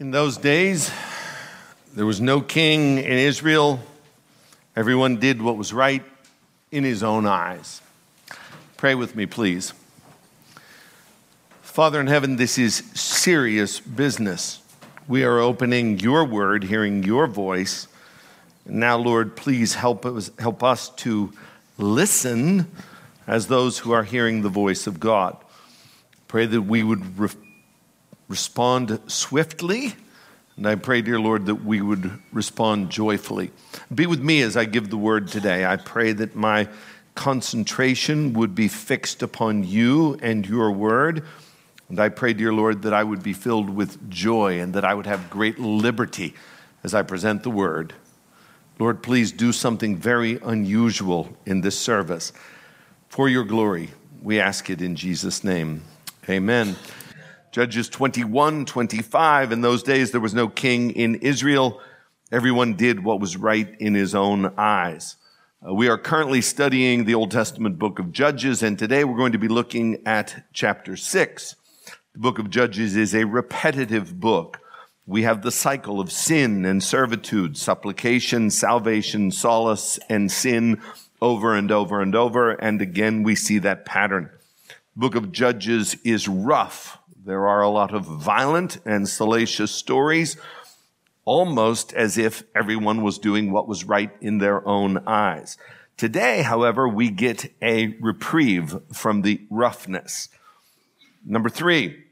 In those days, there was no king in Israel. Everyone did what was right in his own eyes. Pray with me, please. Father in heaven, this is serious business. We are opening your word, hearing your voice. Now, Lord, please help us, help us to listen as those who are hearing the voice of God. Pray that we would re- respond swiftly. And I pray, dear Lord, that we would respond joyfully. Be with me as I give the word today. I pray that my concentration would be fixed upon you and your word. And I pray, dear Lord, that I would be filled with joy and that I would have great liberty as I present the word. Lord, please do something very unusual in this service. For your glory, we ask it in Jesus' name. Amen. Judges 21, 25. In those days, there was no king in Israel. Everyone did what was right in his own eyes. Uh, we are currently studying the Old Testament book of Judges, and today we're going to be looking at chapter 6. The book of Judges is a repetitive book. We have the cycle of sin and servitude, supplication, salvation, solace, and sin over and over and over. And again, we see that pattern. The book of Judges is rough there are a lot of violent and salacious stories, almost as if everyone was doing what was right in their own eyes. Today, however, we get a reprieve from the roughness. Number three,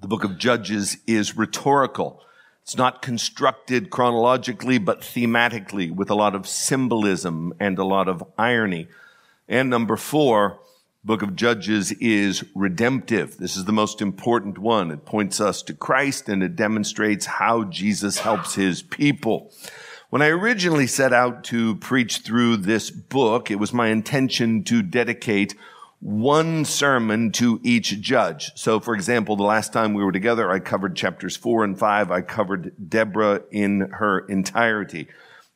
the book of Judges is rhetorical. It's not constructed chronologically, but thematically with a lot of symbolism and a lot of irony. And number four, book of Judges is redemptive. This is the most important one. It points us to Christ and it demonstrates how Jesus helps his people. When I originally set out to preach through this book, it was my intention to dedicate one sermon to each judge. So, for example, the last time we were together, I covered chapters four and five. I covered Deborah in her entirety.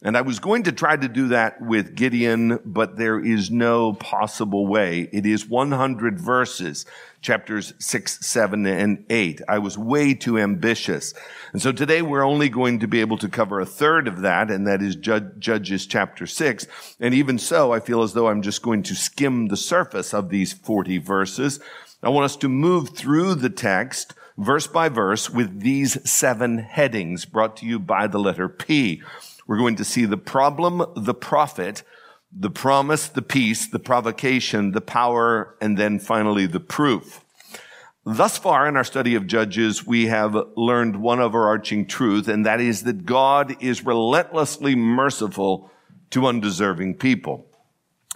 And I was going to try to do that with Gideon, but there is no possible way. It is 100 verses, chapters 6, 7, and 8. I was way too ambitious. And so today we're only going to be able to cover a third of that, and that is Judges chapter 6. And even so, I feel as though I'm just going to skim the surface of these 40 verses. I want us to move through the text verse by verse with these seven headings brought to you by the letter P. We're going to see the problem, the prophet, the promise, the peace, the provocation, the power, and then finally the proof. Thus far in our study of Judges, we have learned one overarching truth, and that is that God is relentlessly merciful to undeserving people.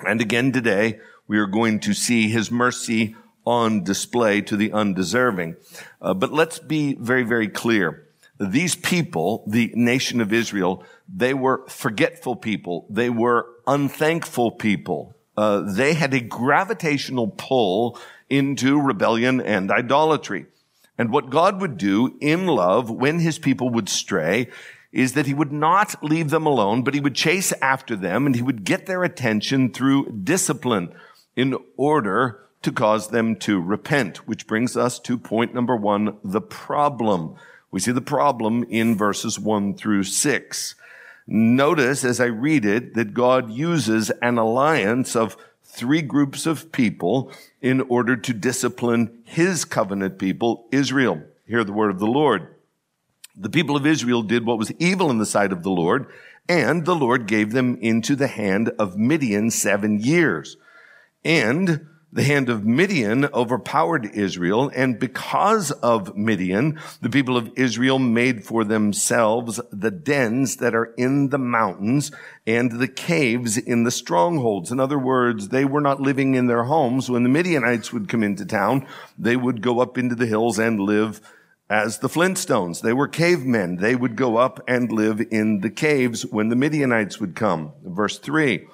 And again today, we are going to see his mercy on display to the undeserving. Uh, but let's be very, very clear. These people, the nation of Israel, they were forgetful people. They were unthankful people. Uh, they had a gravitational pull into rebellion and idolatry. And what God would do in love when his people would stray is that he would not leave them alone, but he would chase after them and he would get their attention through discipline in order to cause them to repent, which brings us to point number one, the problem. We see the problem in verses one through six. Notice as I read it that God uses an alliance of three groups of people in order to discipline his covenant people, Israel. Hear the word of the Lord. The people of Israel did what was evil in the sight of the Lord, and the Lord gave them into the hand of Midian seven years. And the hand of Midian overpowered Israel, and because of Midian, the people of Israel made for themselves the dens that are in the mountains and the caves in the strongholds. In other words, they were not living in their homes. When the Midianites would come into town, they would go up into the hills and live as the Flintstones. They were cavemen. They would go up and live in the caves when the Midianites would come. Verse three.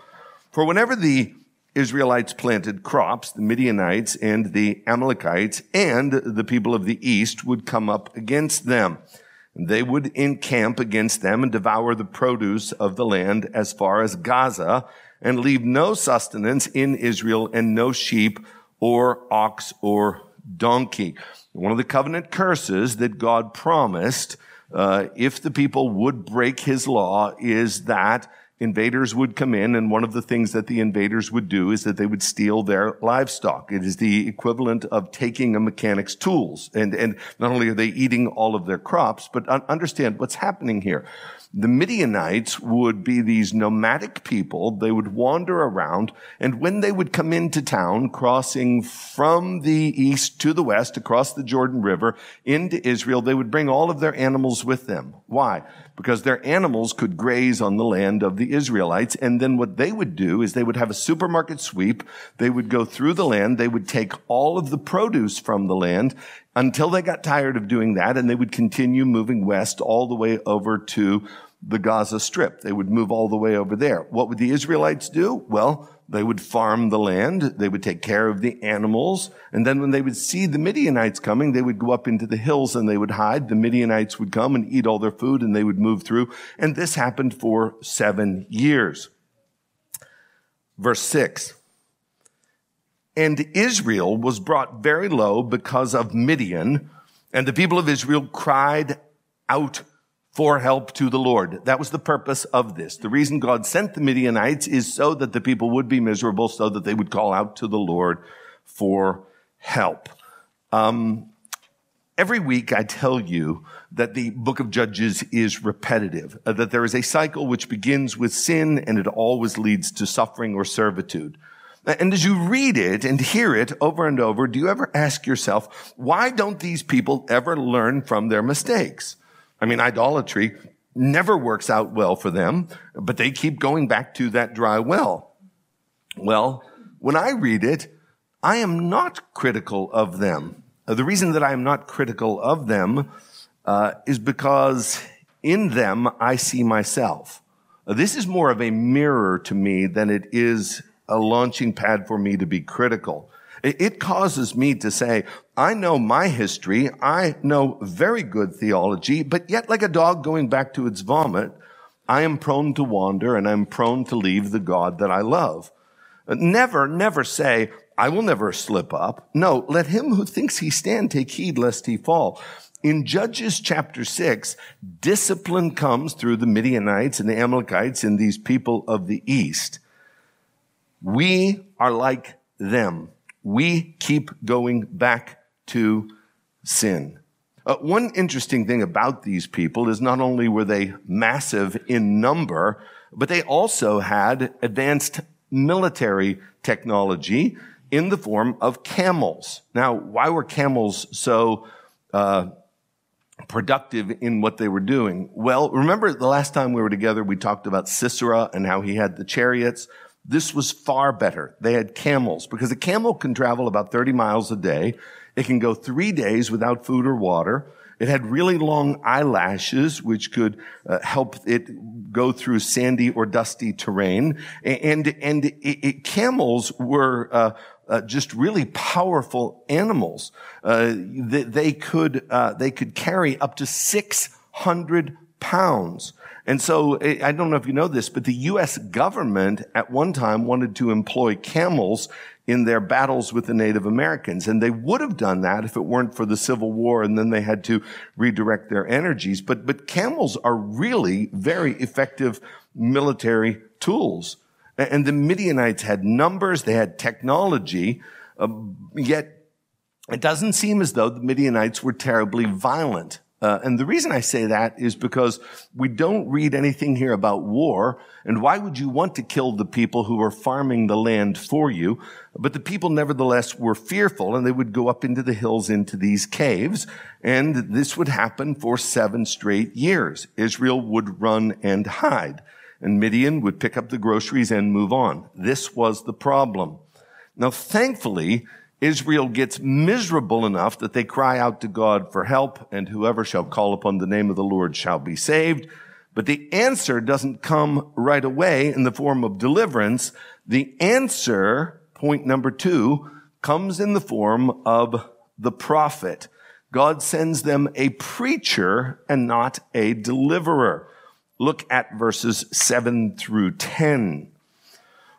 For whenever the Israelites planted crops, the Midianites and the Amalekites and the people of the east would come up against them. They would encamp against them and devour the produce of the land as far as Gaza and leave no sustenance in Israel and no sheep or ox or donkey. One of the covenant curses that God promised uh, if the people would break his law is that invaders would come in and one of the things that the invaders would do is that they would steal their livestock. It is the equivalent of taking a mechanic's tools. And, and not only are they eating all of their crops, but understand what's happening here. The Midianites would be these nomadic people. They would wander around. And when they would come into town, crossing from the east to the west across the Jordan River into Israel, they would bring all of their animals with them. Why? Because their animals could graze on the land of the Israelites. And then what they would do is they would have a supermarket sweep. They would go through the land. They would take all of the produce from the land until they got tired of doing that and they would continue moving west all the way over to the Gaza Strip. They would move all the way over there. What would the Israelites do? Well, they would farm the land. They would take care of the animals. And then when they would see the Midianites coming, they would go up into the hills and they would hide. The Midianites would come and eat all their food and they would move through. And this happened for seven years. Verse six. And Israel was brought very low because of Midian, and the people of Israel cried out for help to the Lord. That was the purpose of this. The reason God sent the Midianites is so that the people would be miserable, so that they would call out to the Lord for help. Um, every week I tell you that the book of Judges is repetitive, uh, that there is a cycle which begins with sin and it always leads to suffering or servitude. And as you read it and hear it over and over, do you ever ask yourself, why don't these people ever learn from their mistakes? I mean, idolatry never works out well for them, but they keep going back to that dry well. Well, when I read it, I am not critical of them. Uh, the reason that I am not critical of them uh, is because in them I see myself. Uh, this is more of a mirror to me than it is a launching pad for me to be critical. It causes me to say, I know my history. I know very good theology, but yet like a dog going back to its vomit, I am prone to wander and I'm prone to leave the God that I love. Uh, never, never say, I will never slip up. No, let him who thinks he stand take heed lest he fall. In Judges chapter six, discipline comes through the Midianites and the Amalekites and these people of the east. We are like them. We keep going back to sin. Uh, one interesting thing about these people is not only were they massive in number, but they also had advanced military technology in the form of camels. Now, why were camels so uh, productive in what they were doing? Well, remember the last time we were together, we talked about Sisera and how he had the chariots. This was far better. They had camels because a camel can travel about 30 miles a day. It can go three days without food or water. It had really long eyelashes, which could uh, help it go through sandy or dusty terrain. And, and it, it, camels were, uh, uh, just really powerful animals. Uh, they, they, could, uh, they could carry up to 600 pounds. And so eh, I don't know if you know this, but the U.S. government at one time wanted to employ camels in their battles with the Native Americans. And they would have done that if it weren't for the Civil War and then they had to redirect their energies. But, but camels are really very effective military tools. And the Midianites had numbers, they had technology, uh, yet it doesn't seem as though the Midianites were terribly violent. Uh, and the reason I say that is because we don't read anything here about war. And why would you want to kill the people who are farming the land for you? But the people nevertheless were fearful and they would go up into the hills into these caves. And this would happen for seven straight years. Israel would run and hide and Midian would pick up the groceries and move on. This was the problem. Now, thankfully, Israel gets miserable enough that they cry out to God for help, and whoever shall call upon the name of the Lord shall be saved. But the answer doesn't come right away in the form of deliverance. The answer, point number two, comes in the form of the prophet. God sends them a preacher and not a deliverer. Look at verses seven through 10.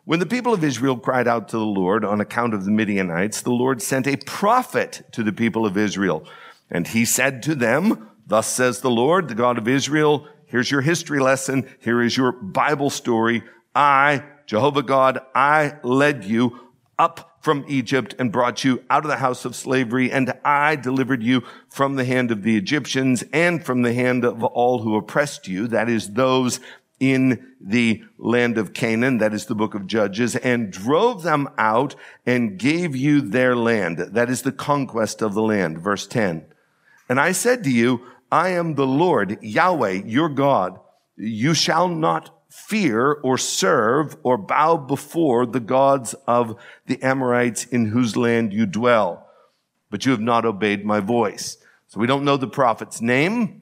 When the people of Israel cried out to the Lord on account of the Midianites, the Lord sent a prophet to the people of Israel. And he said to them, Thus says the Lord, the God of Israel, here's your history lesson. Here is your Bible story. I, Jehovah God, I led you up from Egypt and brought you out of the house of slavery, and I delivered you from the hand of the Egyptians and from the hand of all who oppressed you, that is those in the land of Canaan, that is the book of Judges, and drove them out and gave you their land. That is the conquest of the land. Verse 10. And I said to you, I am the Lord, Yahweh, your God. You shall not fear or serve or bow before the gods of the Amorites in whose land you dwell. But you have not obeyed my voice. So we don't know the prophet's name.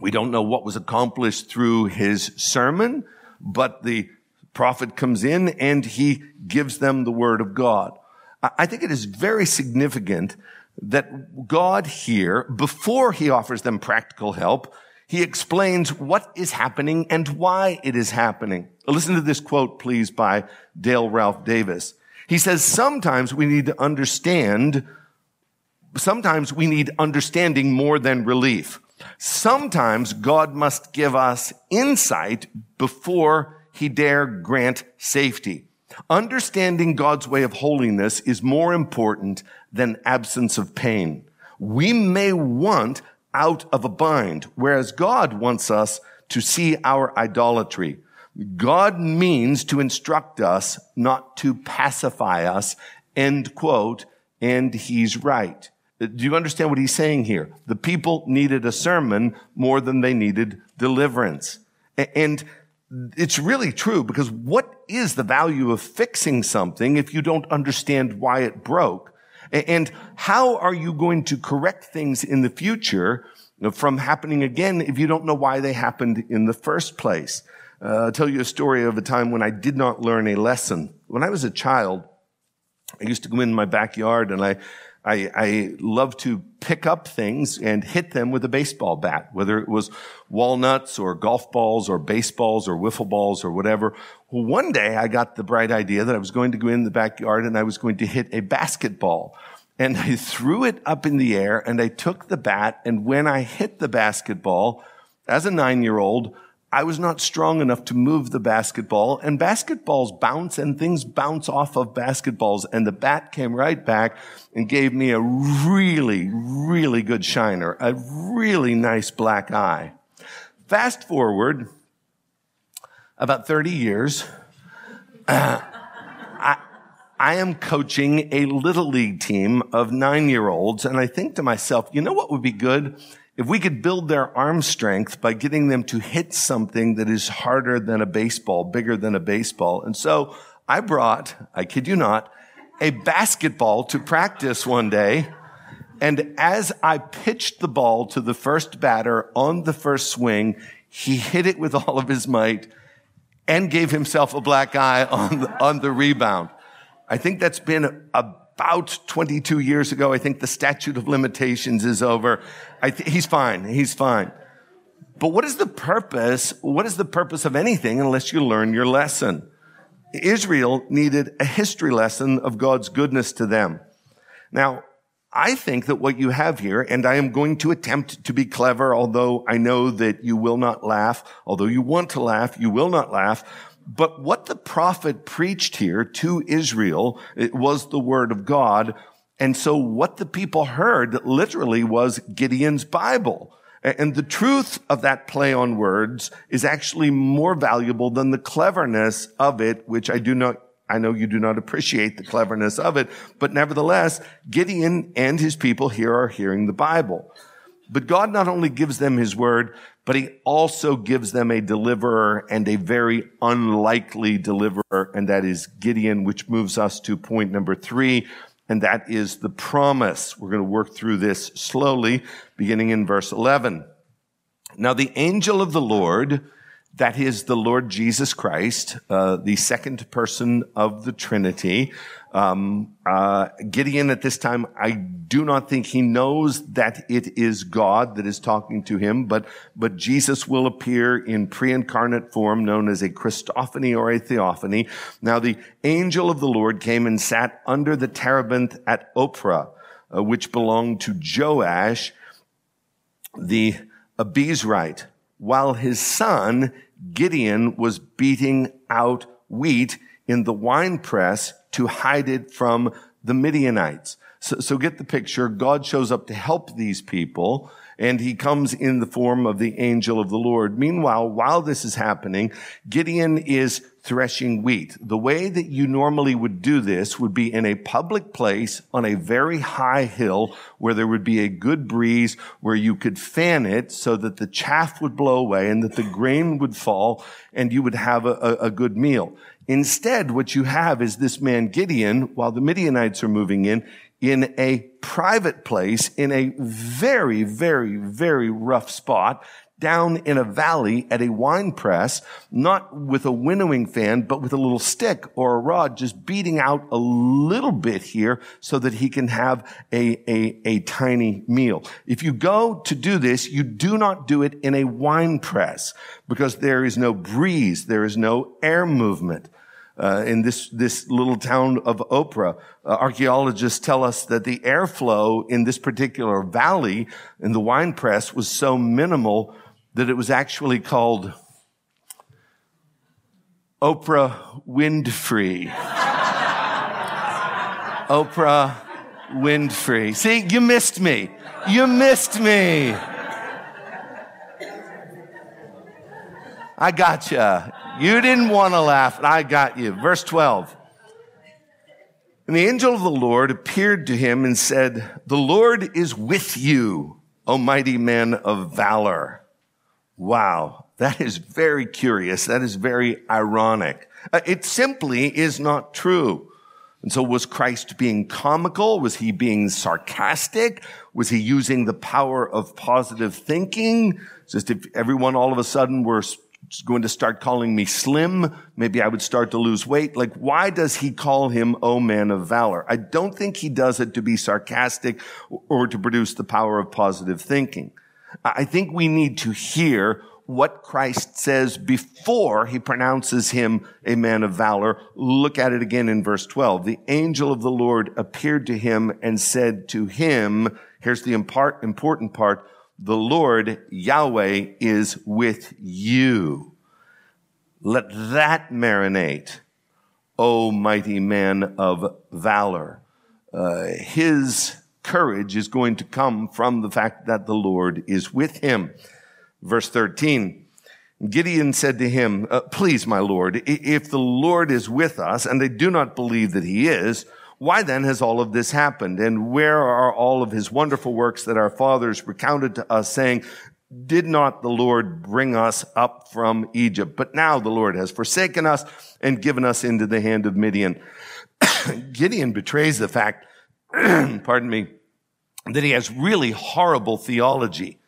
We don't know what was accomplished through his sermon, but the prophet comes in and he gives them the word of God. I think it is very significant that God here, before he offers them practical help, he explains what is happening and why it is happening. Listen to this quote, please, by Dale Ralph Davis. He says, sometimes we need to understand, sometimes we need understanding more than relief. Sometimes God must give us insight before he dare grant safety. Understanding God's way of holiness is more important than absence of pain. We may want out of a bind, whereas God wants us to see our idolatry. God means to instruct us, not to pacify us, end quote, and he's right. Do you understand what he's saying here? The people needed a sermon more than they needed deliverance. And it's really true because what is the value of fixing something if you don't understand why it broke? And how are you going to correct things in the future from happening again if you don't know why they happened in the first place? Uh, I'll tell you a story of a time when I did not learn a lesson. When I was a child, I used to go in my backyard and I, I, I love to pick up things and hit them with a baseball bat, whether it was walnuts or golf balls or baseballs or wiffle balls or whatever. Well, one day I got the bright idea that I was going to go in the backyard and I was going to hit a basketball. And I threw it up in the air and I took the bat. And when I hit the basketball, as a nine year old, I was not strong enough to move the basketball and basketballs bounce and things bounce off of basketballs and the bat came right back and gave me a really, really good shiner, a really nice black eye. Fast forward about 30 years, uh, I, I am coaching a little league team of nine year olds and I think to myself, you know what would be good? If we could build their arm strength by getting them to hit something that is harder than a baseball, bigger than a baseball. And so I brought, I kid you not, a basketball to practice one day. And as I pitched the ball to the first batter on the first swing, he hit it with all of his might and gave himself a black eye on the, on the rebound. I think that's been a about 22 years ago. I think the statute of limitations is over. Th- he's fine. He's fine. But what is the purpose? What is the purpose of anything unless you learn your lesson? Israel needed a history lesson of God's goodness to them. Now, I think that what you have here, and I am going to attempt to be clever, although I know that you will not laugh, although you want to laugh, you will not laugh. But what the prophet preached here to Israel, was the word of God. And so what the people heard literally was Gideon's Bible. And the truth of that play on words is actually more valuable than the cleverness of it, which I do not, I know you do not appreciate the cleverness of it, but nevertheless, Gideon and his people here are hearing the Bible. But God not only gives them his word, but he also gives them a deliverer and a very unlikely deliverer, and that is Gideon, which moves us to point number three, and that is the promise. We're going to work through this slowly, beginning in verse 11. Now the angel of the Lord that is the Lord Jesus Christ, uh, the second person of the Trinity. Um, uh, Gideon at this time, I do not think he knows that it is God that is talking to him, but, but Jesus will appear in pre-incarnate form known as a Christophany or a theophany. Now the angel of the Lord came and sat under the terebinth at Ophrah, uh, which belonged to Joash, the Abiezrite, while his son Gideon was beating out wheat in the winepress to hide it from the Midianites. So, so get the picture. God shows up to help these people and he comes in the form of the angel of the Lord. Meanwhile, while this is happening, Gideon is threshing wheat. The way that you normally would do this would be in a public place on a very high hill where there would be a good breeze where you could fan it so that the chaff would blow away and that the grain would fall and you would have a, a, a good meal. Instead, what you have is this man Gideon, while the Midianites are moving in, in a private place in a very, very, very rough spot down in a valley at a wine press, not with a winnowing fan, but with a little stick or a rod, just beating out a little bit here so that he can have a, a, a tiny meal. If you go to do this, you do not do it in a wine press because there is no breeze. There is no air movement. Uh, in this, this little town of Ophrah, uh, archaeologists tell us that the airflow in this particular valley in the wine press was so minimal that it was actually called Oprah Windfree. Oprah Windfree. See, you missed me. You missed me. I got you. You didn't want to laugh. I got you. Verse 12. And the angel of the Lord appeared to him and said, The Lord is with you, O mighty man of valor. Wow, that is very curious. That is very ironic. Uh, it simply is not true. And so was Christ being comical? Was he being sarcastic? Was he using the power of positive thinking? Just if everyone all of a sudden were going to start calling me slim, maybe I would start to lose weight. Like, why does he call him, O man of valor? I don't think he does it to be sarcastic or to produce the power of positive thinking. I think we need to hear what Christ says before he pronounces him a man of valor. Look at it again in verse 12. The angel of the Lord appeared to him and said to him, here's the important part, the Lord Yahweh is with you. Let that marinate, O mighty man of valor. Uh, his courage is going to come from the fact that the Lord is with him. Verse 13. Gideon said to him, uh, please, my Lord, if the Lord is with us and they do not believe that he is, why then has all of this happened? And where are all of his wonderful works that our fathers recounted to us saying, did not the Lord bring us up from Egypt? But now the Lord has forsaken us and given us into the hand of Midian. Gideon betrays the fact pardon me, that he has really horrible theology.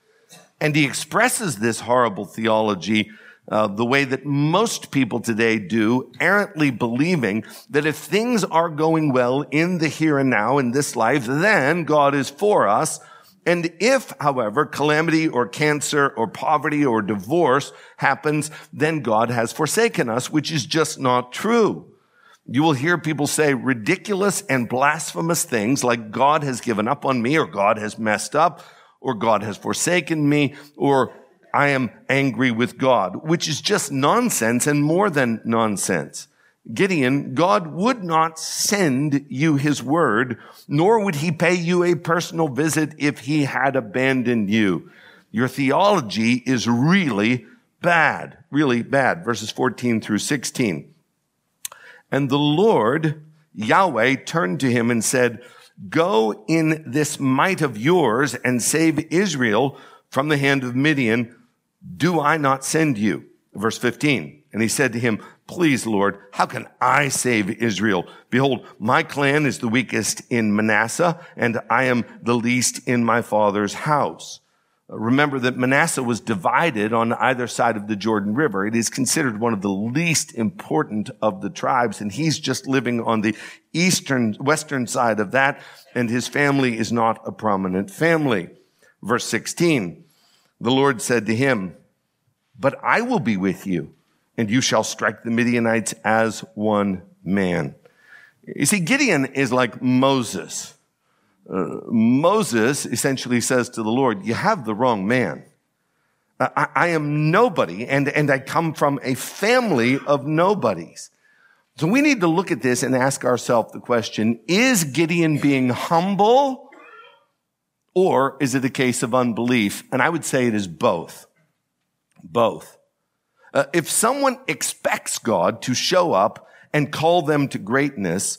And he expresses this horrible theology uh, the way that most people today do, errantly believing that if things are going well in the here and now in this life, then God is for us. And if, however, calamity or cancer or poverty or divorce happens, then God has forsaken us, which is just not true. You will hear people say ridiculous and blasphemous things like God has given up on me or God has messed up or God has forsaken me or I am angry with God, which is just nonsense and more than nonsense. Gideon, God would not send you his word, nor would he pay you a personal visit if he had abandoned you. Your theology is really bad, really bad. Verses 14 through 16. And the Lord, Yahweh, turned to him and said, Go in this might of yours and save Israel from the hand of Midian. Do I not send you? Verse 15. And he said to him, Please, Lord, how can I save Israel? Behold, my clan is the weakest in Manasseh, and I am the least in my father's house. Remember that Manasseh was divided on either side of the Jordan River. It is considered one of the least important of the tribes, and he's just living on the eastern, western side of that, and his family is not a prominent family. Verse 16, the Lord said to him, But I will be with you, and you shall strike the Midianites as one man. You see, Gideon is like Moses. Moses essentially says to the Lord, You have the wrong man. I, I am nobody, and, and I come from a family of nobodies. So we need to look at this and ask ourselves the question Is Gideon being humble, or is it a case of unbelief? And I would say it is both. Both. Uh, if someone expects God to show up and call them to greatness,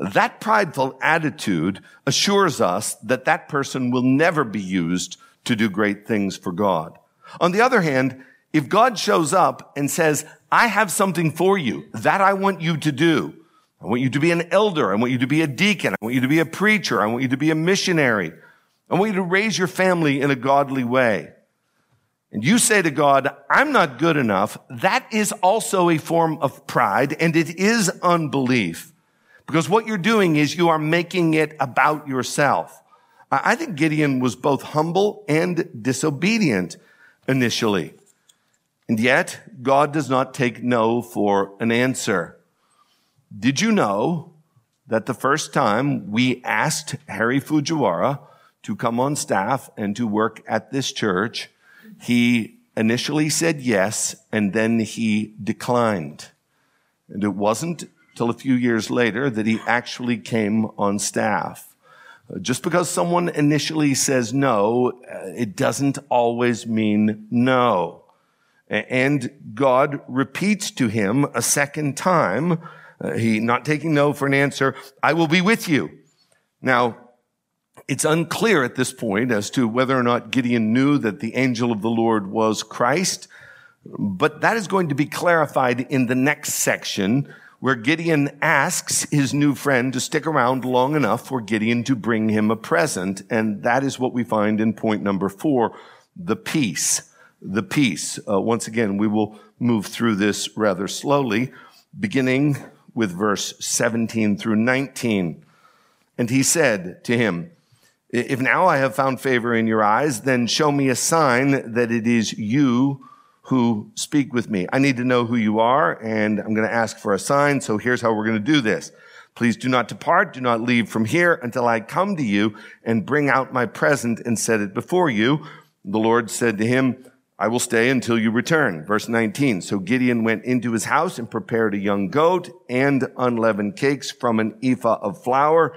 that prideful attitude assures us that that person will never be used to do great things for God. On the other hand, if God shows up and says, I have something for you that I want you to do. I want you to be an elder. I want you to be a deacon. I want you to be a preacher. I want you to be a missionary. I want you to raise your family in a godly way. And you say to God, I'm not good enough. That is also a form of pride and it is unbelief. Because what you're doing is you are making it about yourself. I think Gideon was both humble and disobedient initially. And yet, God does not take no for an answer. Did you know that the first time we asked Harry Fujiwara to come on staff and to work at this church, he initially said yes, and then he declined. And it wasn't till a few years later that he actually came on staff. Just because someone initially says no, uh, it doesn't always mean no. And God repeats to him a second time, uh, he not taking no for an answer, I will be with you. Now, it's unclear at this point as to whether or not Gideon knew that the angel of the Lord was Christ, but that is going to be clarified in the next section where Gideon asks his new friend to stick around long enough for Gideon to bring him a present. And that is what we find in point number four, the peace. The peace. Uh, once again, we will move through this rather slowly, beginning with verse 17 through 19. And he said to him, if now I have found favor in your eyes, then show me a sign that it is you who speak with me. I need to know who you are, and I'm going to ask for a sign. So here's how we're going to do this. Please do not depart. Do not leave from here until I come to you and bring out my present and set it before you. The Lord said to him, I will stay until you return. Verse 19. So Gideon went into his house and prepared a young goat and unleavened cakes from an ephah of flour.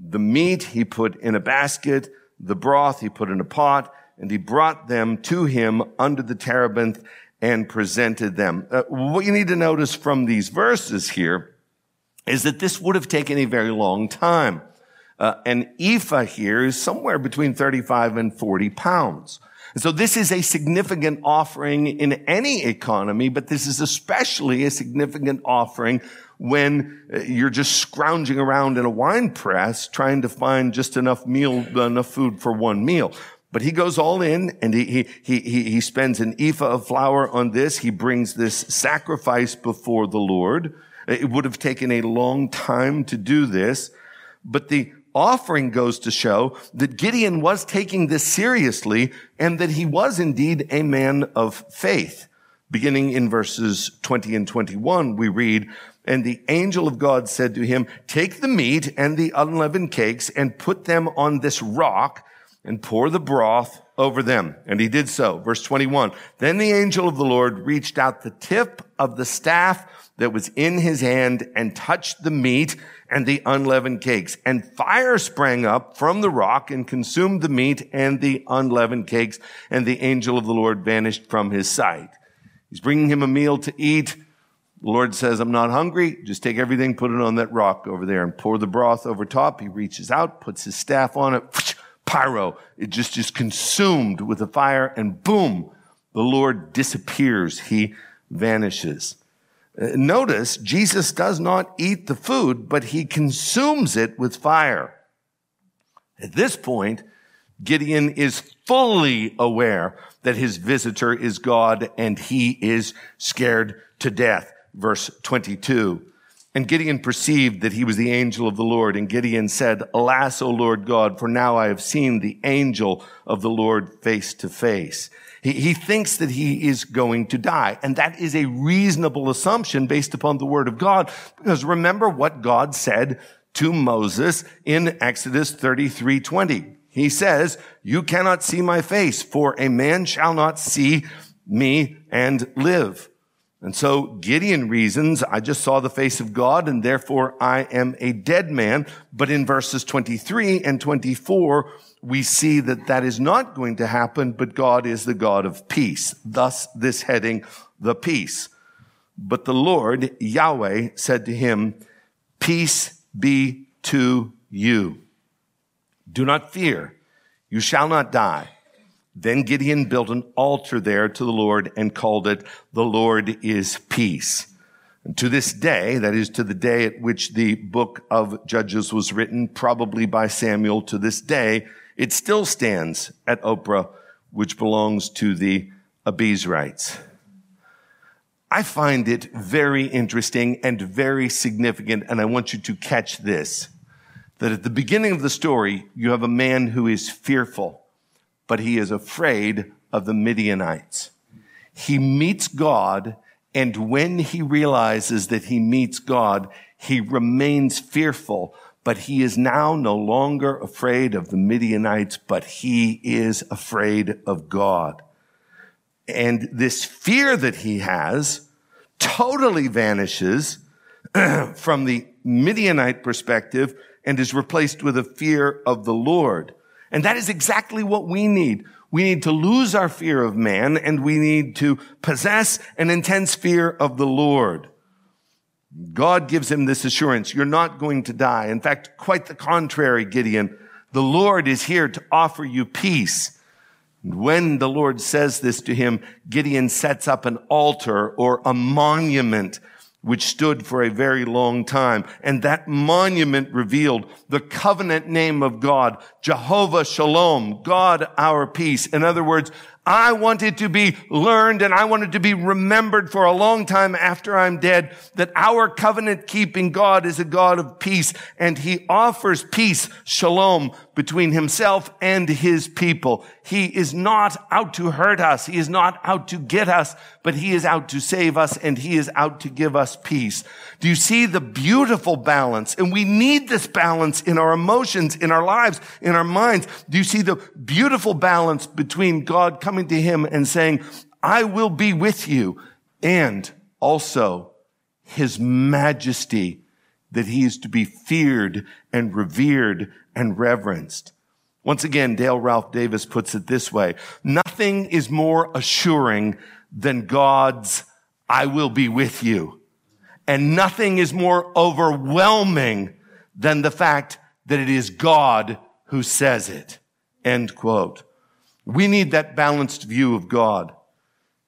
The meat he put in a basket. The broth he put in a pot and he brought them to him under the terebinth and presented them. Uh, what you need to notice from these verses here is that this would have taken a very long time. Uh, an ephah here is somewhere between 35 and 40 pounds. And so this is a significant offering in any economy, but this is especially a significant offering when uh, you're just scrounging around in a wine press trying to find just enough meal, enough food for one meal. But he goes all in and he, he, he, he spends an ephah of flour on this. He brings this sacrifice before the Lord. It would have taken a long time to do this, but the offering goes to show that Gideon was taking this seriously and that he was indeed a man of faith. Beginning in verses 20 and 21, we read, and the angel of God said to him, take the meat and the unleavened cakes and put them on this rock and pour the broth over them. And he did so. Verse 21. Then the angel of the Lord reached out the tip of the staff that was in his hand and touched the meat and the unleavened cakes. And fire sprang up from the rock and consumed the meat and the unleavened cakes. And the angel of the Lord vanished from his sight. He's bringing him a meal to eat. The Lord says, I'm not hungry. Just take everything, put it on that rock over there and pour the broth over top. He reaches out, puts his staff on it pyro. It just is consumed with the fire and boom, the Lord disappears. He vanishes. Uh, notice Jesus does not eat the food, but he consumes it with fire. At this point, Gideon is fully aware that his visitor is God and he is scared to death. Verse 22. And Gideon perceived that he was the angel of the Lord. And Gideon said, Alas, O Lord God, for now I have seen the angel of the Lord face to face. He, he thinks that he is going to die. And that is a reasonable assumption based upon the word of God. Because remember what God said to Moses in Exodus 33, 20. He says, you cannot see my face, for a man shall not see me and live. And so Gideon reasons, I just saw the face of God and therefore I am a dead man. But in verses 23 and 24, we see that that is not going to happen, but God is the God of peace. Thus this heading, the peace. But the Lord, Yahweh, said to him, peace be to you. Do not fear. You shall not die. Then Gideon built an altar there to the Lord and called it, the Lord is peace. And to this day, that is to the day at which the book of Judges was written, probably by Samuel, to this day, it still stands at Ophrah, which belongs to the Abiezrites. I find it very interesting and very significant, and I want you to catch this. That at the beginning of the story, you have a man who is fearful but he is afraid of the Midianites. He meets God, and when he realizes that he meets God, he remains fearful, but he is now no longer afraid of the Midianites, but he is afraid of God. And this fear that he has totally vanishes from the Midianite perspective and is replaced with a fear of the Lord. And that is exactly what we need. We need to lose our fear of man and we need to possess an intense fear of the Lord. God gives him this assurance. You're not going to die. In fact, quite the contrary, Gideon. The Lord is here to offer you peace. And when the Lord says this to him, Gideon sets up an altar or a monument which stood for a very long time. And that monument revealed the covenant name of God, Jehovah Shalom, God our peace. In other words, I want it to be learned and I want it to be remembered for a long time after I'm dead that our covenant keeping God is a God of peace and he offers peace, shalom, between himself and his people. He is not out to hurt us. He is not out to get us, but he is out to save us and he is out to give us peace. Do you see the beautiful balance? And we need this balance in our emotions, in our lives, in our minds. Do you see the beautiful balance between God coming to him and saying, I will be with you and also his majesty that he is to be feared and revered and reverenced. Once again, Dale Ralph Davis puts it this way. Nothing is more assuring than God's, I will be with you. And nothing is more overwhelming than the fact that it is God who says it. End quote. We need that balanced view of God,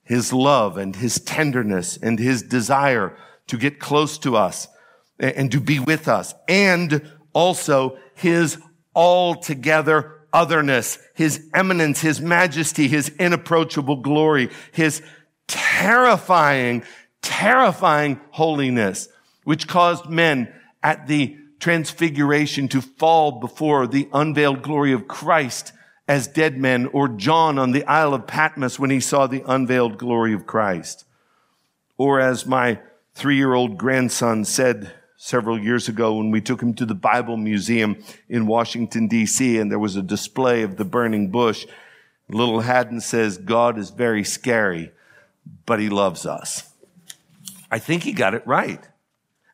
His love and His tenderness and His desire to get close to us and to be with us and also His altogether otherness, His eminence, His majesty, His inapproachable glory, His terrifying terrifying holiness, which caused men at the transfiguration to fall before the unveiled glory of Christ as dead men, or John on the Isle of Patmos when he saw the unveiled glory of Christ. Or as my three-year-old grandson said several years ago when we took him to the Bible Museum in Washington, D.C., and there was a display of the burning bush. Little Haddon says, God is very scary, but he loves us. I think he got it right.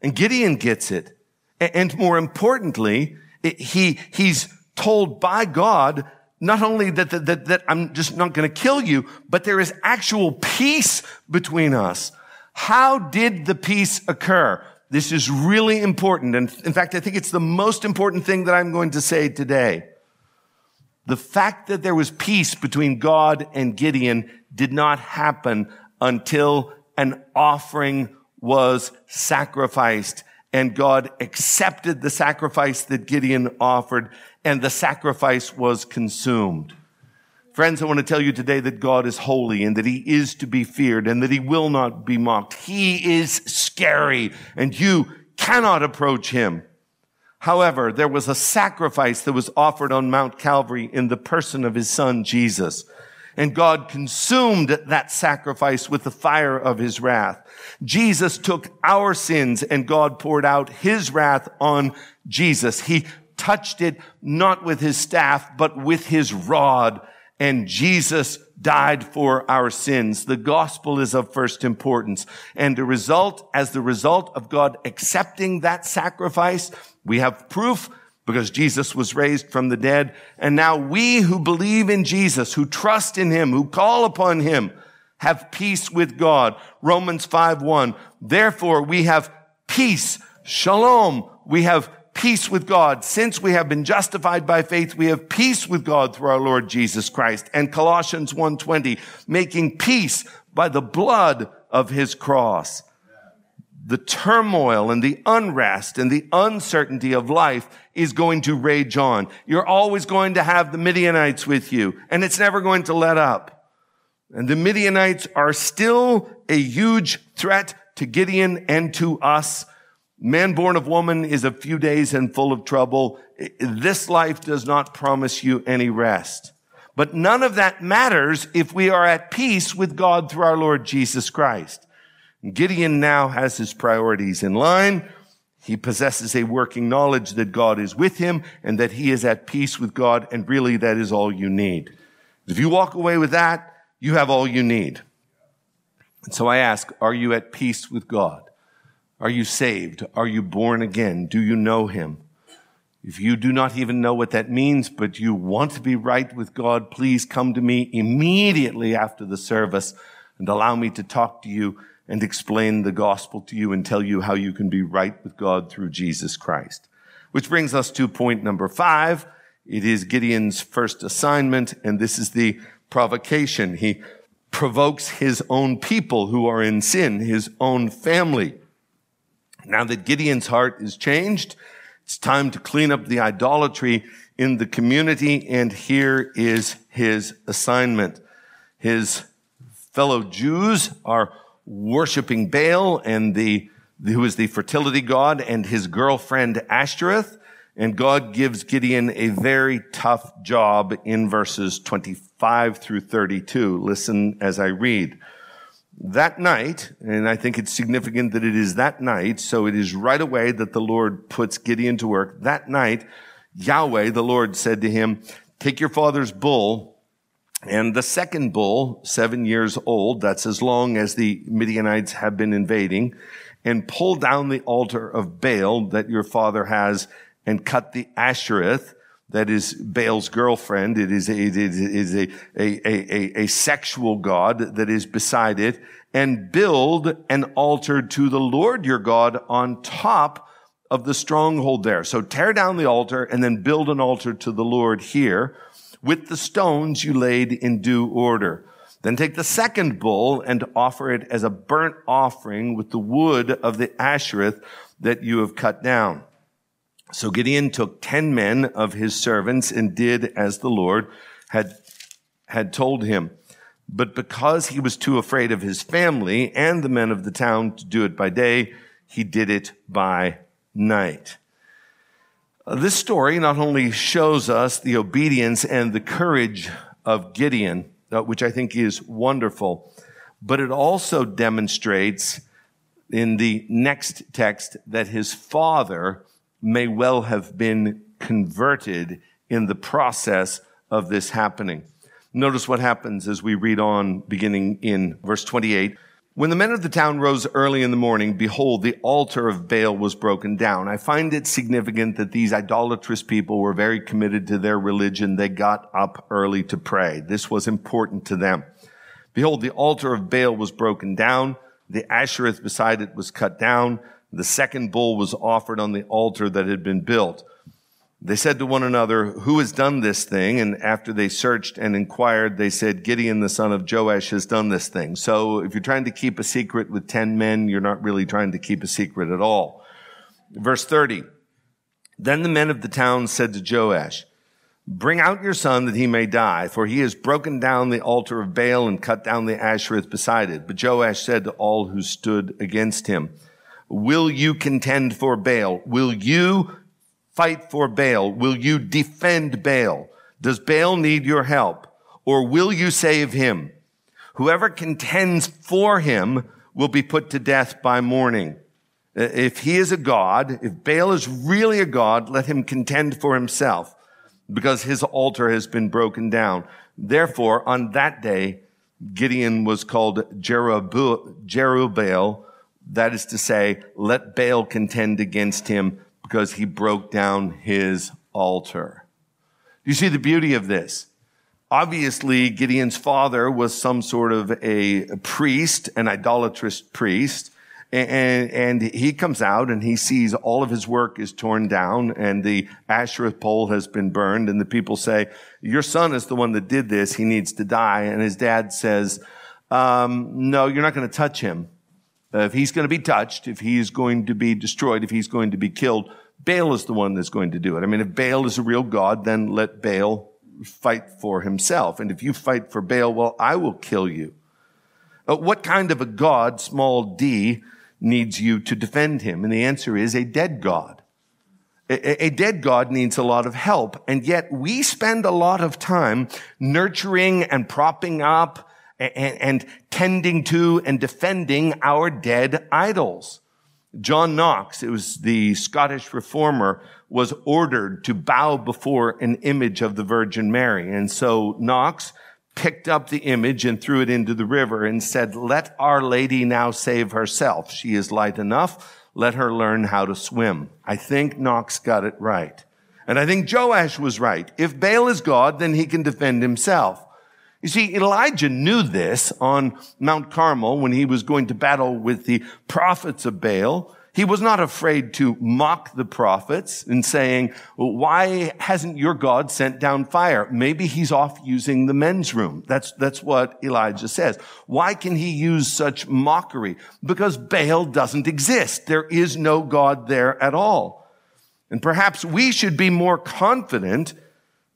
And Gideon gets it. And more importantly, he, he's told by God not only that, that, that, that I'm just not going to kill you, but there is actual peace between us. How did the peace occur? This is really important. And in fact, I think it's the most important thing that I'm going to say today. The fact that there was peace between God and Gideon did not happen until an offering was sacrificed and God accepted the sacrifice that Gideon offered and the sacrifice was consumed. Friends, I want to tell you today that God is holy and that he is to be feared and that he will not be mocked. He is scary and you cannot approach him. However, there was a sacrifice that was offered on Mount Calvary in the person of his son, Jesus. And God consumed that sacrifice with the fire of his wrath. Jesus took our sins and God poured out his wrath on Jesus. He touched it not with his staff, but with his rod. And Jesus died for our sins. The gospel is of first importance. And the result, as the result of God accepting that sacrifice, we have proof because Jesus was raised from the dead. And now we who believe in Jesus, who trust in him, who call upon him, have peace with God. Romans 5 1. Therefore we have peace, shalom. We have peace with God. Since we have been justified by faith, we have peace with God through our Lord Jesus Christ. And Colossians 1:20, making peace by the blood of his cross. The turmoil and the unrest and the uncertainty of life is going to rage on. You're always going to have the Midianites with you, and it's never going to let up. And the Midianites are still a huge threat to Gideon and to us Man born of woman is a few days and full of trouble. This life does not promise you any rest. But none of that matters if we are at peace with God through our Lord Jesus Christ. Gideon now has his priorities in line. He possesses a working knowledge that God is with him and that he is at peace with God. And really that is all you need. If you walk away with that, you have all you need. And so I ask, are you at peace with God? Are you saved? Are you born again? Do you know him? If you do not even know what that means, but you want to be right with God, please come to me immediately after the service and allow me to talk to you and explain the gospel to you and tell you how you can be right with God through Jesus Christ. Which brings us to point number five. It is Gideon's first assignment, and this is the provocation. He provokes his own people who are in sin, his own family. Now that Gideon's heart is changed, it's time to clean up the idolatry in the community. And here is his assignment. His fellow Jews are worshiping Baal and the, who is the fertility god and his girlfriend Ashtoreth. And God gives Gideon a very tough job in verses 25 through 32. Listen as I read that night, and I think it's significant that it is that night, so it is right away that the Lord puts Gideon to work. That night, Yahweh, the Lord, said to him, Take your father's bull and the second bull, seven years old, that's as long as the Midianites have been invading, and pull down the altar of Baal that your father has and cut the Ashereth that is Baal's girlfriend. It is a, it is a, a, a, a, sexual god that is beside it and build an altar to the Lord your God on top of the stronghold there. So tear down the altar and then build an altar to the Lord here with the stones you laid in due order. Then take the second bull and offer it as a burnt offering with the wood of the Ashereth that you have cut down. So Gideon took 10 men of his servants and did as the Lord had, had told him. But because he was too afraid of his family and the men of the town to do it by day, he did it by night. Uh, this story not only shows us the obedience and the courage of Gideon, uh, which I think is wonderful, but it also demonstrates in the next text that his father may well have been converted in the process of this happening. Notice what happens as we read on beginning in verse 28. When the men of the town rose early in the morning, behold, the altar of Baal was broken down. I find it significant that these idolatrous people were very committed to their religion. They got up early to pray. This was important to them. Behold, the altar of Baal was broken down. The Ashereth beside it was cut down. The second bull was offered on the altar that had been built. They said to one another, Who has done this thing? And after they searched and inquired, they said, Gideon the son of Joash has done this thing. So if you're trying to keep a secret with 10 men, you're not really trying to keep a secret at all. Verse 30. Then the men of the town said to Joash, Bring out your son that he may die, for he has broken down the altar of Baal and cut down the Ashereth beside it. But Joash said to all who stood against him, Will you contend for Baal? Will you fight for Baal? Will you defend Baal? Does Baal need your help? Or will you save him? Whoever contends for him will be put to death by morning. Uh, if he is a god, if Baal is really a god, let him contend for himself because his altar has been broken down. Therefore, on that day, Gideon was called Jerubbaal. That is to say, let Baal contend against him because he broke down his altar. You see the beauty of this. Obviously, Gideon's father was some sort of a priest, an idolatrous priest. And, and he comes out and he sees all of his work is torn down and the Asherah pole has been burned. And the people say, your son is the one that did this. He needs to die. And his dad says, um, no, you're not going to touch him. Uh, if he's going to be touched, if he's going to be destroyed, if he's going to be killed, Baal is the one that's going to do it. I mean, if Baal is a real God, then let Baal fight for himself. And if you fight for Baal, well, I will kill you. Uh, what kind of a God, small d, needs you to defend him? And the answer is a dead God. A dead God needs a lot of help. And yet we spend a lot of time nurturing and propping up and, and tending to and defending our dead idols. John Knox, it was the Scottish reformer, was ordered to bow before an image of the Virgin Mary. And so Knox picked up the image and threw it into the river and said, let Our Lady now save herself. She is light enough. Let her learn how to swim. I think Knox got it right. And I think Joash was right. If Baal is God, then he can defend himself. You see, Elijah knew this on Mount Carmel when he was going to battle with the prophets of Baal. He was not afraid to mock the prophets and saying, well, why hasn't your God sent down fire? Maybe he's off using the men's room. That's, that's what Elijah says. Why can he use such mockery? Because Baal doesn't exist. There is no God there at all. And perhaps we should be more confident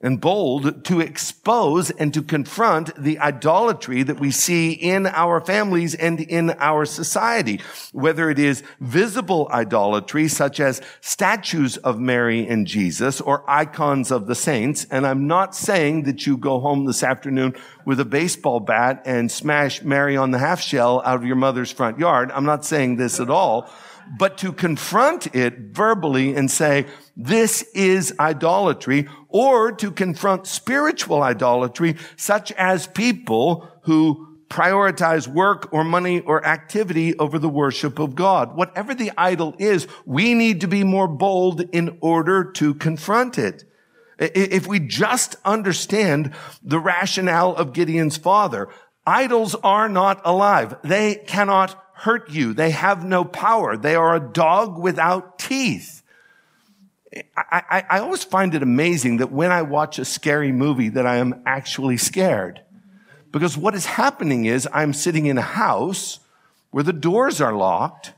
and bold to expose and to confront the idolatry that we see in our families and in our society, whether it is visible idolatry, such as statues of Mary and Jesus or icons of the saints. And I'm not saying that you go home this afternoon with a baseball bat and smash Mary on the half shell out of your mother's front yard. I'm not saying this at all but to confront it verbally and say, this is idolatry, or to confront spiritual idolatry, such as people who prioritize work or money or activity over the worship of God. Whatever the idol is, we need to be more bold in order to confront it. If we just understand the rationale of Gideon's father, idols are not alive. They cannot hurt you. They have no power. They are a dog without teeth. I, I, I, always find it amazing that when I watch a scary movie that I am actually scared. Because what is happening is I'm sitting in a house where the doors are locked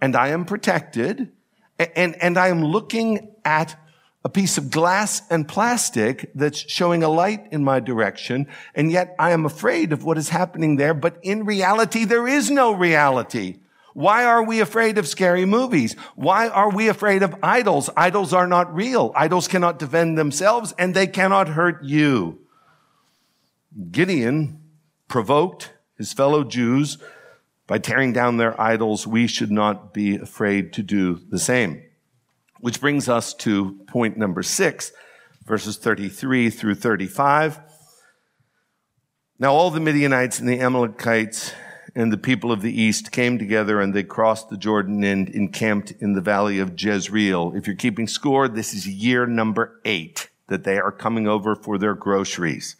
and I am protected and, and I am looking at a piece of glass and plastic that's showing a light in my direction. And yet I am afraid of what is happening there. But in reality, there is no reality. Why are we afraid of scary movies? Why are we afraid of idols? Idols are not real. Idols cannot defend themselves and they cannot hurt you. Gideon provoked his fellow Jews by tearing down their idols. We should not be afraid to do the same. Which brings us to point number six, verses 33 through 35. Now all the Midianites and the Amalekites and the people of the east came together and they crossed the Jordan and encamped in the valley of Jezreel. If you're keeping score, this is year number eight that they are coming over for their groceries.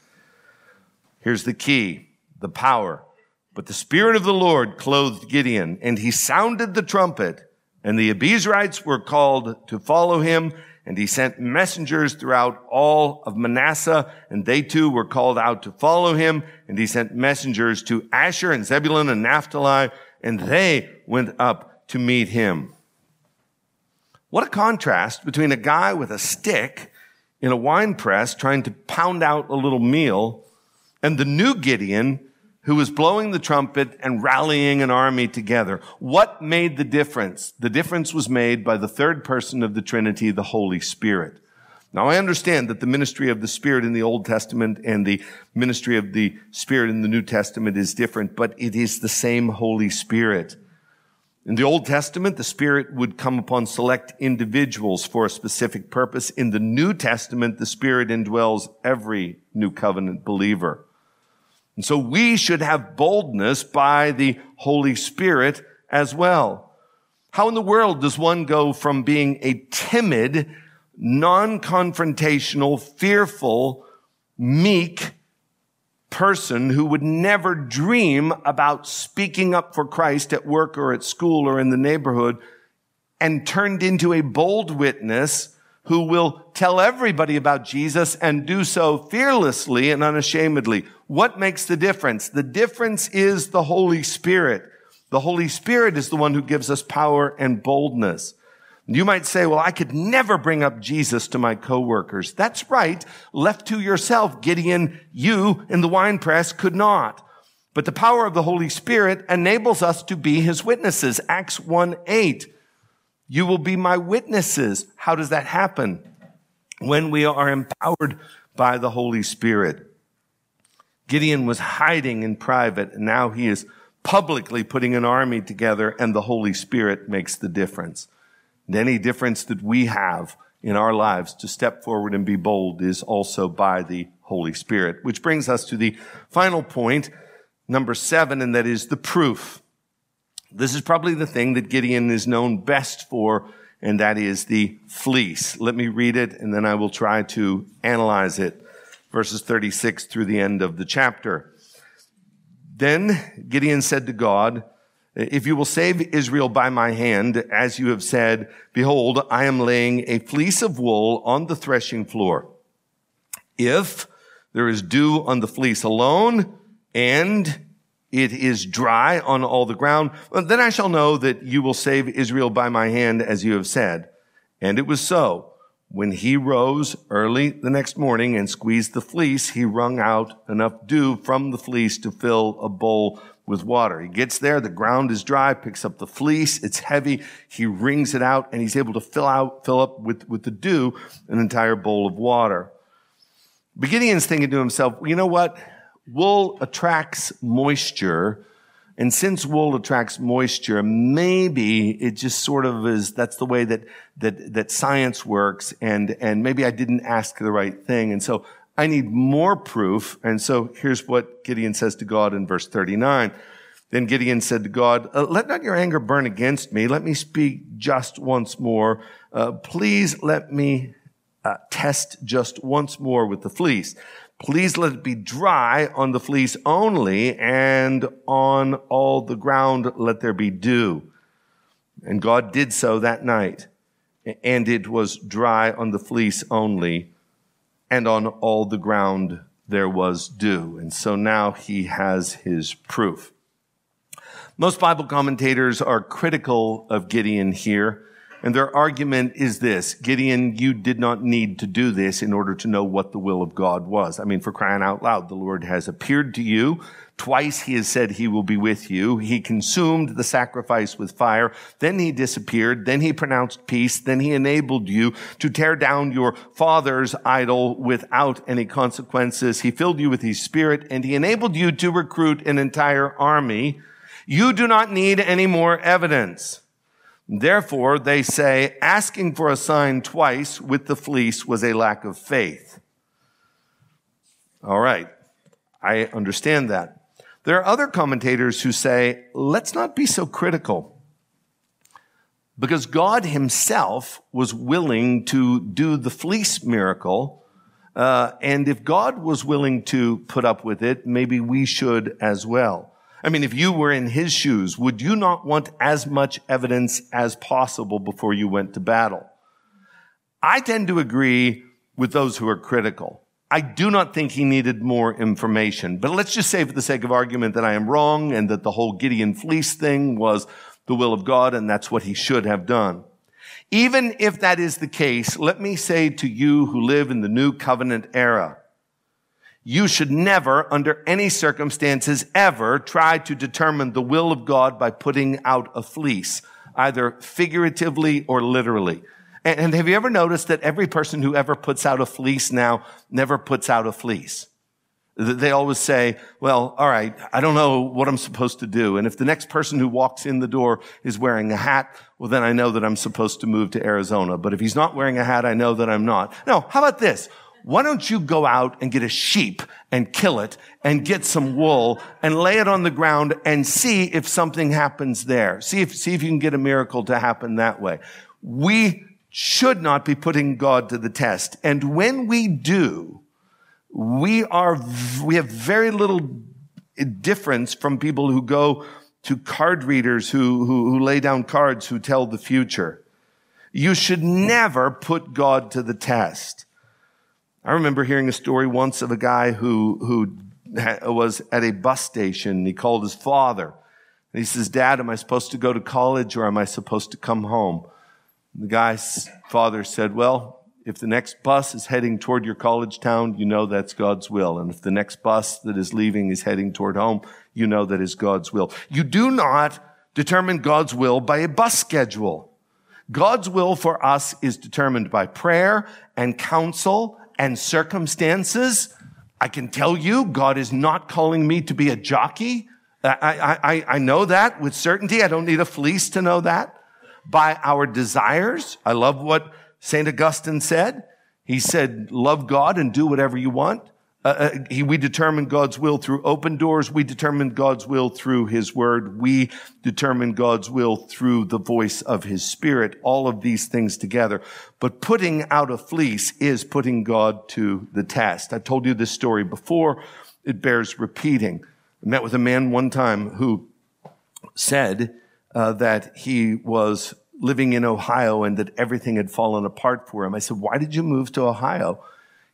Here's the key, the power. But the Spirit of the Lord clothed Gideon and he sounded the trumpet and the Abiezrites were called to follow him, and he sent messengers throughout all of Manasseh, and they too were called out to follow him, and he sent messengers to Asher and Zebulun and Naphtali, and they went up to meet him. What a contrast between a guy with a stick in a wine press trying to pound out a little meal, and the new Gideon who was blowing the trumpet and rallying an army together. What made the difference? The difference was made by the third person of the Trinity, the Holy Spirit. Now I understand that the ministry of the Spirit in the Old Testament and the ministry of the Spirit in the New Testament is different, but it is the same Holy Spirit. In the Old Testament, the Spirit would come upon select individuals for a specific purpose. In the New Testament, the Spirit indwells every New Covenant believer. And so we should have boldness by the Holy Spirit as well. How in the world does one go from being a timid non-confrontational, fearful, meek person who would never dream about speaking up for Christ at work or at school or in the neighborhood and turned into a bold witness who will tell everybody about Jesus and do so fearlessly and unashamedly. What makes the difference? The difference is the Holy Spirit. The Holy Spirit is the one who gives us power and boldness. You might say, well, I could never bring up Jesus to my coworkers. That's right. Left to yourself, Gideon, you in the wine press could not. But the power of the Holy Spirit enables us to be his witnesses. Acts 1 8. You will be my witnesses. How does that happen? When we are empowered by the Holy Spirit. Gideon was hiding in private and now he is publicly putting an army together and the Holy Spirit makes the difference. And any difference that we have in our lives to step forward and be bold is also by the Holy Spirit. Which brings us to the final point, number seven, and that is the proof. This is probably the thing that Gideon is known best for, and that is the fleece. Let me read it, and then I will try to analyze it. Verses 36 through the end of the chapter. Then Gideon said to God, if you will save Israel by my hand, as you have said, behold, I am laying a fleece of wool on the threshing floor. If there is dew on the fleece alone, and it is dry on all the ground, then I shall know that you will save Israel by my hand, as you have said. And it was so. When he rose early the next morning and squeezed the fleece, he wrung out enough dew from the fleece to fill a bowl with water. He gets there, the ground is dry, picks up the fleece, it's heavy, he wrings it out, and he's able to fill out, fill up with, with the dew an entire bowl of water. Gideon's thinking to himself, you know what? Wool attracts moisture. And since wool attracts moisture, maybe it just sort of is, that's the way that, that, that science works. And, and maybe I didn't ask the right thing. And so I need more proof. And so here's what Gideon says to God in verse 39. Then Gideon said to God, uh, let not your anger burn against me. Let me speak just once more. Uh, please let me uh, test just once more with the fleece. Please let it be dry on the fleece only and on all the ground let there be dew. And God did so that night. And it was dry on the fleece only and on all the ground there was dew. And so now he has his proof. Most Bible commentators are critical of Gideon here. And their argument is this Gideon, you did not need to do this in order to know what the will of God was. I mean, for crying out loud, the Lord has appeared to you Twice he has said he will be with you. He consumed the sacrifice with fire. Then he disappeared. Then he pronounced peace. Then he enabled you to tear down your father's idol without any consequences. He filled you with his spirit and he enabled you to recruit an entire army. You do not need any more evidence. Therefore, they say asking for a sign twice with the fleece was a lack of faith. All right. I understand that. There are other commentators who say, let's not be so critical. Because God himself was willing to do the fleece miracle. Uh, and if God was willing to put up with it, maybe we should as well. I mean, if you were in his shoes, would you not want as much evidence as possible before you went to battle? I tend to agree with those who are critical. I do not think he needed more information. But let's just say for the sake of argument that I am wrong and that the whole Gideon fleece thing was the will of God and that's what he should have done. Even if that is the case, let me say to you who live in the new covenant era, you should never, under any circumstances, ever try to determine the will of God by putting out a fleece, either figuratively or literally. And have you ever noticed that every person who ever puts out a fleece now never puts out a fleece? They always say, well, all right, I don't know what I'm supposed to do. And if the next person who walks in the door is wearing a hat, well, then I know that I'm supposed to move to Arizona. But if he's not wearing a hat, I know that I'm not. No, how about this? Why don't you go out and get a sheep and kill it and get some wool and lay it on the ground and see if something happens there. See if, see if you can get a miracle to happen that way. We should not be putting God to the test. And when we do, we are, we have very little difference from people who go to card readers who, who, who lay down cards who tell the future. You should never put God to the test. I remember hearing a story once of a guy who, who was at a bus station. He called his father. And he says, Dad, am I supposed to go to college or am I supposed to come home? And the guy's father said, Well, if the next bus is heading toward your college town, you know that's God's will. And if the next bus that is leaving is heading toward home, you know that is God's will. You do not determine God's will by a bus schedule. God's will for us is determined by prayer and counsel and circumstances. I can tell you, God is not calling me to be a jockey. I, I, I know that with certainty. I don't need a fleece to know that. By our desires. I love what St. Augustine said, he said, love God and do whatever you want. Uh, uh, he, we determine God's will through open doors. We determine God's will through His Word. We determine God's will through the voice of His Spirit. All of these things together. But putting out a fleece is putting God to the test. I told you this story before. It bears repeating. I met with a man one time who said uh, that he was living in Ohio and that everything had fallen apart for him. I said, why did you move to Ohio?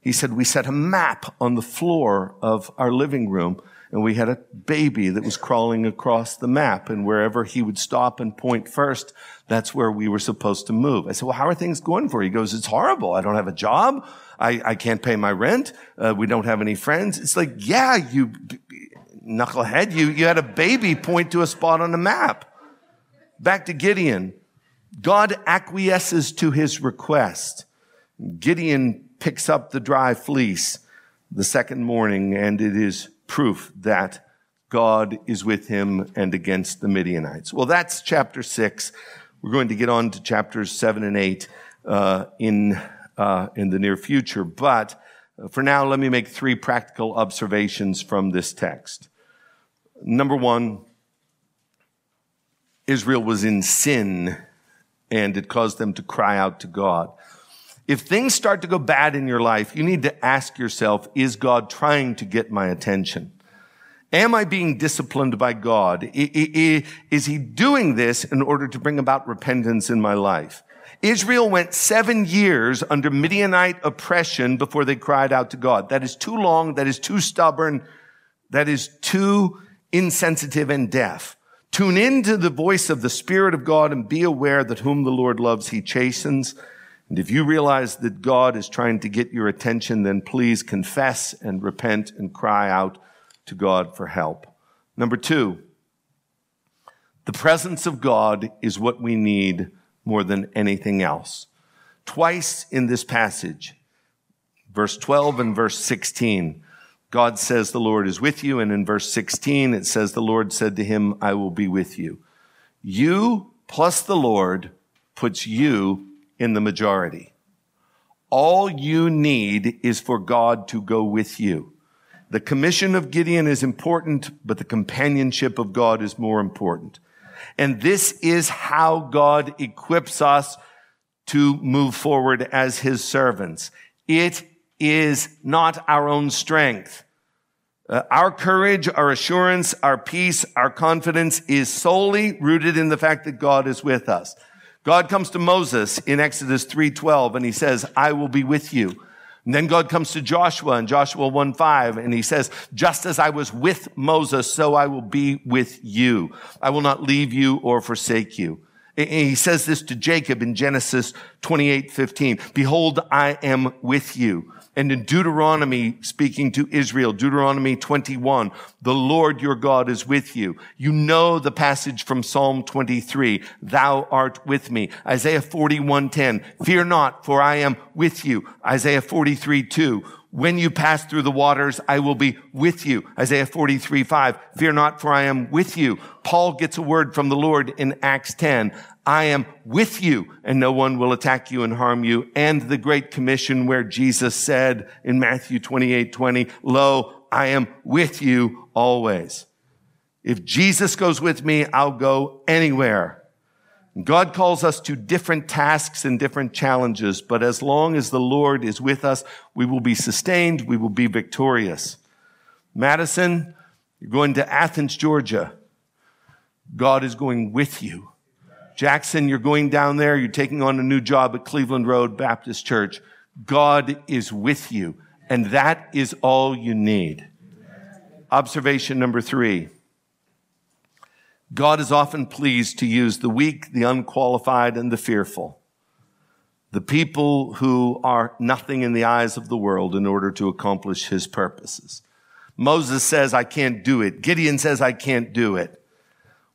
He said, we set a map on the floor of our living room and we had a baby that was crawling across the map and wherever he would stop and point first, that's where we were supposed to move. I said, well, how are things going for you? He goes, it's horrible. I don't have a job. I, I can't pay my rent. Uh, we don't have any friends. It's like, yeah, you knucklehead, you, you had a baby point to a spot on the map. Back to Gideon. God acquiesces to his request. Gideon picks up the dry fleece the second morning, and it is proof that God is with him and against the Midianites. Well, that's chapter six. We're going to get on to chapters seven and eight uh, in uh, in the near future. But uh, for now, let me make three practical observations from this text. Number one, Israel was in sin and it caused them to cry out to God. If things start to go bad in your life, you need to ask yourself, is God trying to get my attention? Am I being disciplined by God? Is he doing this in order to bring about repentance in my life? Israel went seven years under Midianite oppression before they cried out to God. That is too long. That is too stubborn. That is too insensitive and deaf. Tune into the voice of the Spirit of God and be aware that whom the Lord loves, he chastens. And if you realize that God is trying to get your attention, then please confess and repent and cry out to God for help. Number two, the presence of God is what we need more than anything else. Twice in this passage, verse 12 and verse 16, God says the Lord is with you. And in verse 16, it says the Lord said to him, I will be with you. You plus the Lord puts you in the majority. All you need is for God to go with you. The commission of Gideon is important, but the companionship of God is more important. And this is how God equips us to move forward as his servants. It is not our own strength. Uh, our courage, our assurance, our peace, our confidence is solely rooted in the fact that God is with us. God comes to Moses in Exodus 3:12 and he says, "I will be with you." And then God comes to Joshua in Joshua 1:5 and he says, "Just as I was with Moses, so I will be with you. I will not leave you or forsake you." He says this to Jacob in Genesis 28, 15. Behold, I am with you. And in Deuteronomy, speaking to Israel, Deuteronomy 21, the Lord your God is with you. You know the passage from Psalm 23, thou art with me. Isaiah 41:10, fear not, for I am with you. Isaiah 43, 2, when you pass through the waters, I will be with you. Isaiah 43, 5. Fear not, for I am with you. Paul gets a word from the Lord in Acts 10. I am with you and no one will attack you and harm you. And the Great Commission where Jesus said in Matthew 28, 20, Lo, I am with you always. If Jesus goes with me, I'll go anywhere. God calls us to different tasks and different challenges, but as long as the Lord is with us, we will be sustained, we will be victorious. Madison, you're going to Athens, Georgia. God is going with you. Jackson, you're going down there, you're taking on a new job at Cleveland Road Baptist Church. God is with you, and that is all you need. Observation number three. God is often pleased to use the weak, the unqualified, and the fearful. The people who are nothing in the eyes of the world in order to accomplish his purposes. Moses says, I can't do it. Gideon says, I can't do it.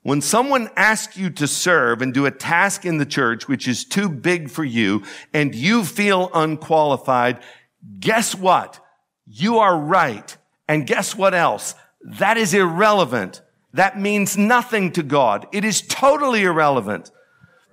When someone asks you to serve and do a task in the church which is too big for you and you feel unqualified, guess what? You are right. And guess what else? That is irrelevant that means nothing to God. It is totally irrelevant.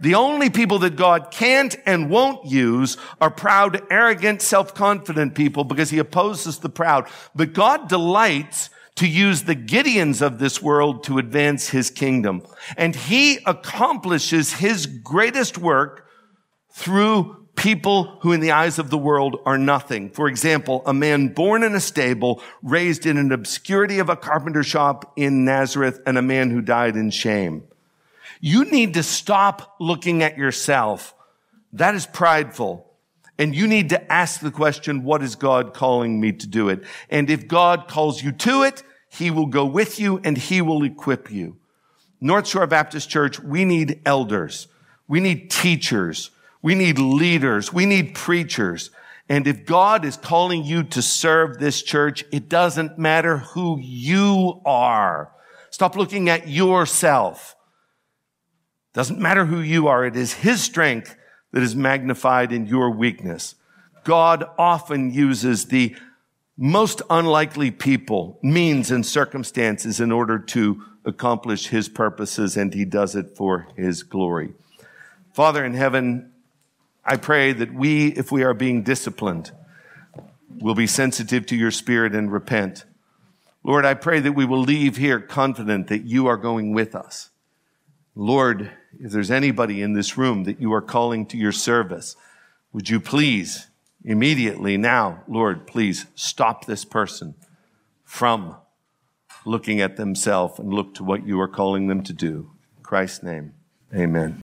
The only people that God can't and won't use are proud, arrogant, self-confident people because he opposes the proud. But God delights to use the Gideons of this world to advance his kingdom. And he accomplishes his greatest work through people who in the eyes of the world are nothing. For example, a man born in a stable, raised in an obscurity of a carpenter shop in Nazareth, and a man who died in shame. You need to stop looking at yourself. That is prideful. And you need to ask the question, what is God calling me to do it? And if God calls you to it, he will go with you and he will equip you. North Shore Baptist Church, we need elders. We need teachers. We need leaders. We need preachers. And if God is calling you to serve this church, it doesn't matter who you are. Stop looking at yourself. Doesn't matter who you are. It is His strength that is magnified in your weakness. God often uses the most unlikely people, means, and circumstances in order to accomplish His purposes, and He does it for His glory. Father in heaven, I pray that we, if we are being disciplined, will be sensitive to your spirit and repent. Lord, I pray that we will leave here confident that you are going with us. Lord, if there's anybody in this room that you are calling to your service, would you please immediately now, Lord, please stop this person from looking at themselves and look to what you are calling them to do. In Christ's name, amen.